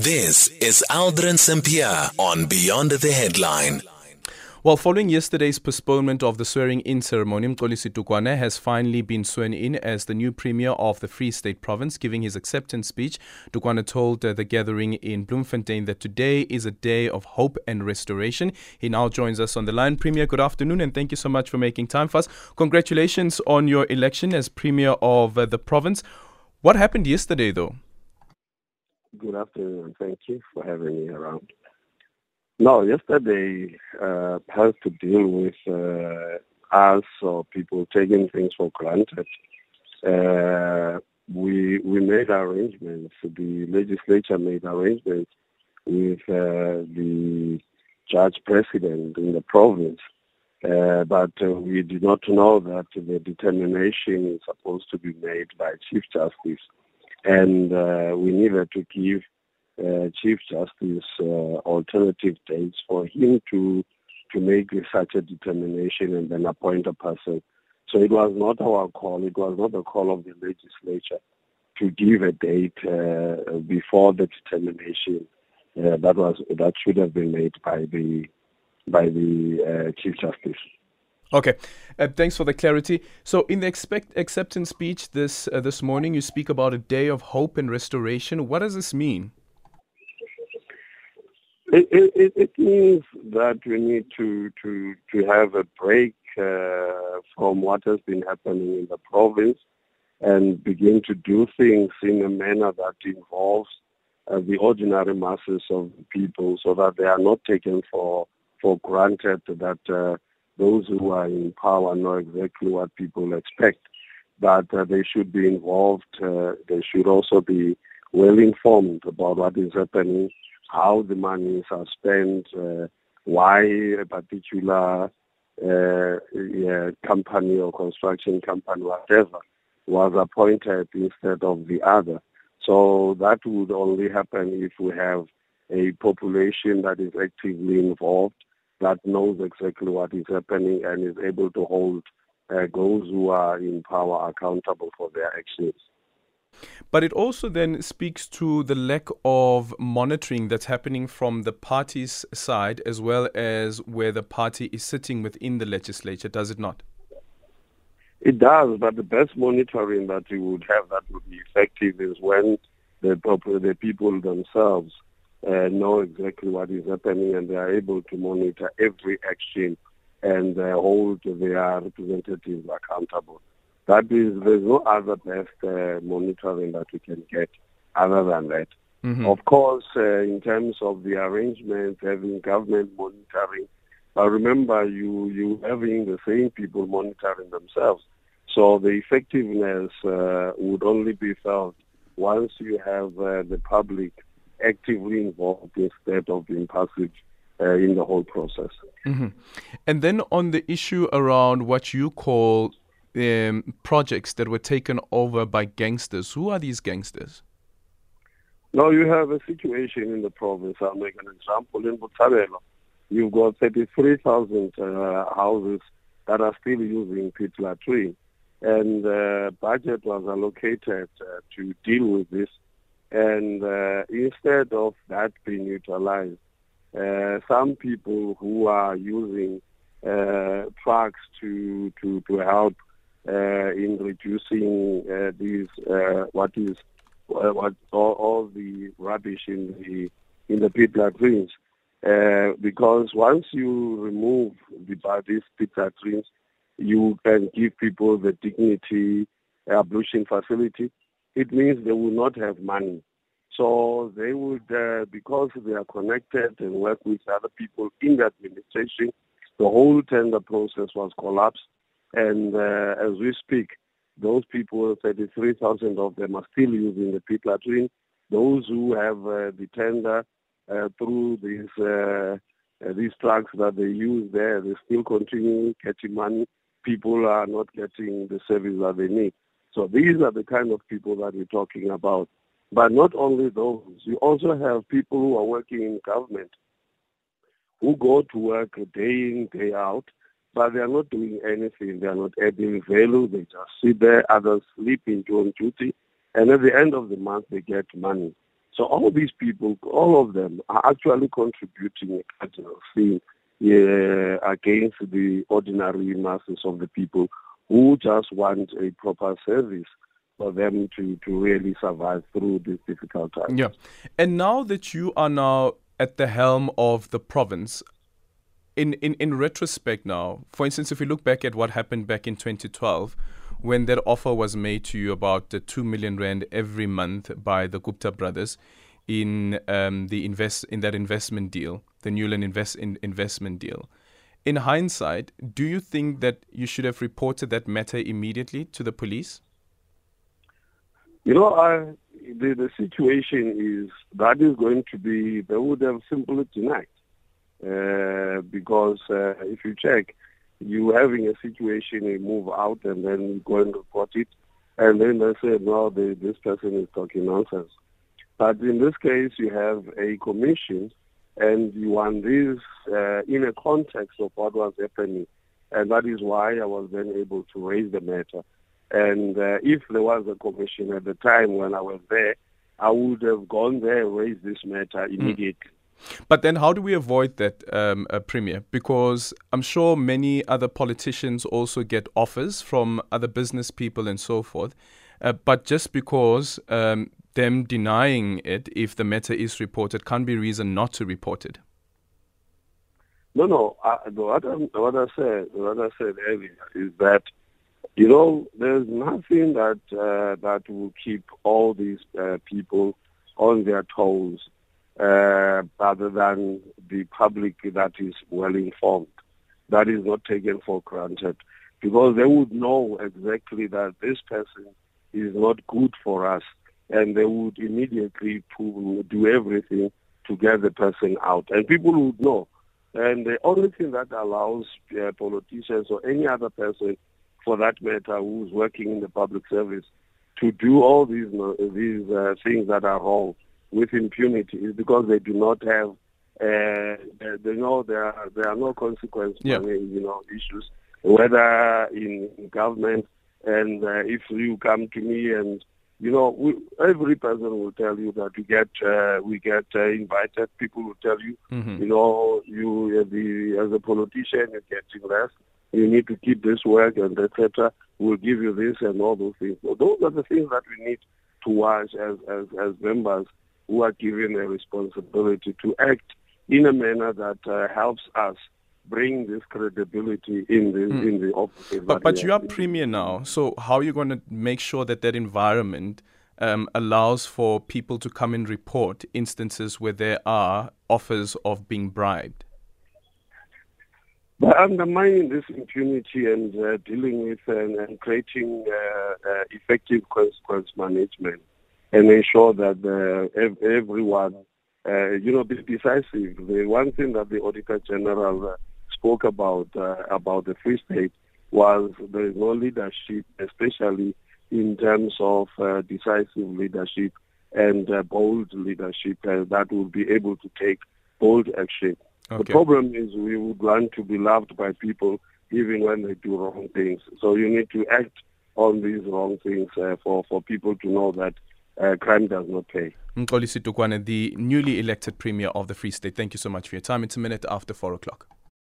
This is Aldrin Sampear on Beyond the Headline. Well, following yesterday's postponement of the swearing-in ceremony, Mxolisi Dukwana has finally been sworn in as the new premier of the Free State Province. Giving his acceptance speech, Dukwana told uh, the gathering in Bloemfontein that today is a day of hope and restoration. He now joins us on the line. Premier, good afternoon, and thank you so much for making time for us. Congratulations on your election as premier of uh, the province. What happened yesterday, though? Good afternoon, thank you for having me around. No, yesterday uh, has to deal with uh, us or people taking things for granted. Uh, we we made arrangements. The legislature made arrangements with uh, the judge president in the province, uh, but uh, we did not know that the determination is supposed to be made by chief justice, and we needed to give uh, Chief Justice uh, alternative dates for him to to make such a determination and then appoint a person. So it was not our call. It was not the call of the legislature to give a date uh, before the determination uh, that was that should have been made by the by the uh, Chief Justice. Okay, uh, thanks for the clarity. So, in the expect acceptance speech this this morning, you speak about a day of hope and restoration. What does this mean? It, it, it, means that we need to, to, to have a break uh, from what has been happening in the province and begin to do things in a manner that involves uh, the ordinary masses of people so that they are not taken for, for granted that uh, those who are in power know exactly what people expect. But uh, they should be involved. Uh, they should also be well informed about what is happening how the monies are spent, uh, why a particular uh, yeah, company or construction company, whatever, was appointed instead of the other. So that would only happen if we have a population that is actively involved, that knows exactly what is happening and is able to hold uh, those who are in power accountable for their actions. But it also then speaks to the lack of monitoring that's happening from the party's side as well as where the party is sitting within the legislature, does it not? It does, but the best monitoring that you would have that would be effective is when the, the people themselves uh, know exactly what is happening and they are able to monitor every action and uh, hold their representatives accountable. That is, there's no other best uh, monitoring that we can get other than that. Mm-hmm. Of course, uh, in terms of the arrangements, having government monitoring, but remember, you you having the same people monitoring themselves. So the effectiveness uh, would only be felt once you have uh, the public actively involved instead of being passive uh, in the whole process. Mm-hmm. And then on the issue around what you call um, projects that were taken over by gangsters. Who are these gangsters? Now you have a situation in the province. I'll make an example. In Botshabelo, you've got 33,000 uh, houses that are still using pit latrine. And uh, budget was allocated uh, to deal with this. And uh, instead of that being utilized, uh, some people who are using uh, trucks to, to, to help uh, in reducing uh, these uh, what is what all, all, the rubbish in the in the pit latrines. Because once you remove the, these pit latrines, you can give people the dignity ablution facility. It means they will not have money. So they would, uh, because they are connected and work with other people in the administration, the whole tender process was collapsed and uh, as we speak, those people, 33,000 of them, are still using the pit latrine. Those who have uh, the tender uh, through these uh, uh, these trucks that they use there, they still continue getting money. People are not getting the service that they need. So these are the kind of people that we're talking about. But not only those, you also have people who are working in government who go to work day in, day out, but they are not doing anything. They are not adding value. They just sit there. Others sleep in on duty. And at the end of the month, they get money. So all these people, all of them, are actually contributing a cardinal sin uh, against the ordinary masses of the people who just want a proper service for them to, to really survive through this difficult time. Yeah. And now that you are now at the helm of the province, in, in, in retrospect now, for instance, if we look back at what happened back in 2012, when that offer was made to you about the 2 million rand every month by the Gupta brothers in um, the invest in that investment deal, the Newland invest in investment deal. In hindsight, do you think that you should have reported that matter immediately to the police? You know, I, the the situation is that is going to be they would have simply denied uh, because uh, if you check, you having a situation, you move out and then you go and report it, and then they say, no, the, this person is talking nonsense. But in this case, you have a commission, and you want this uh, in a context of what was happening, and that is why I was then able to raise the matter. And uh, if there was a commission at the time when I was there, I would have gone there and raised this matter hmm. immediately. Mm. But then, how do we avoid that, um, uh, Premier? Because I'm sure many other politicians also get offers from other business people and so forth. Uh, but just because um, them denying it, if the matter is reported, can't be reason not to report it. No, no. I, what, I, what I said, what I said earlier is that you know there's nothing that uh, that will keep all these uh, people on their toes uh, other than the public that is well informed. That is not taken for granted because they would know exactly that this person is not good for us and they would immediately do everything to get the person out. And people would know. And the only thing that allows uh, politicians or any other person, for that matter, who's working in the public service, to do all these these uh, things that are wrong with impunity is because they do not have, uh, they know there are, there are no consequences yeah. you know, issues, whether in, in government and uh, if you come to me and you know, we, every person will tell you that we get uh, we get uh, invited. People will tell you, mm-hmm. you know, you as, the, as a politician, you're getting less. You need to keep this work and etc. We'll give you this and all those things. So those are the things that we need to watch as as, as members who are given a responsibility to act in a manner that uh, helps us bring this credibility in the mm. in the office. But but you are premier now, so how are you going to make sure that that environment um, allows for people to come and report instances where there are offers of being bribed? By undermining this impunity and uh, dealing with and, and creating uh, uh effective consequence management, and ensure that uh, everyone, uh, you know, be decisive. The one thing that the Auditor General uh, spoke about about the Free State was the no leadership, especially in terms of decisive leadership and bold leadership that will be able to take bold action. Okay. The problem is we would want to be loved by people even when they do wrong things. So you need to act on these wrong things uh, for, for people to know that uh, crime does not pay. Mxolisi Dukwana, the newly elected Premier of the Free State, thank you so much for your time. It's a minute after 4 o'clock.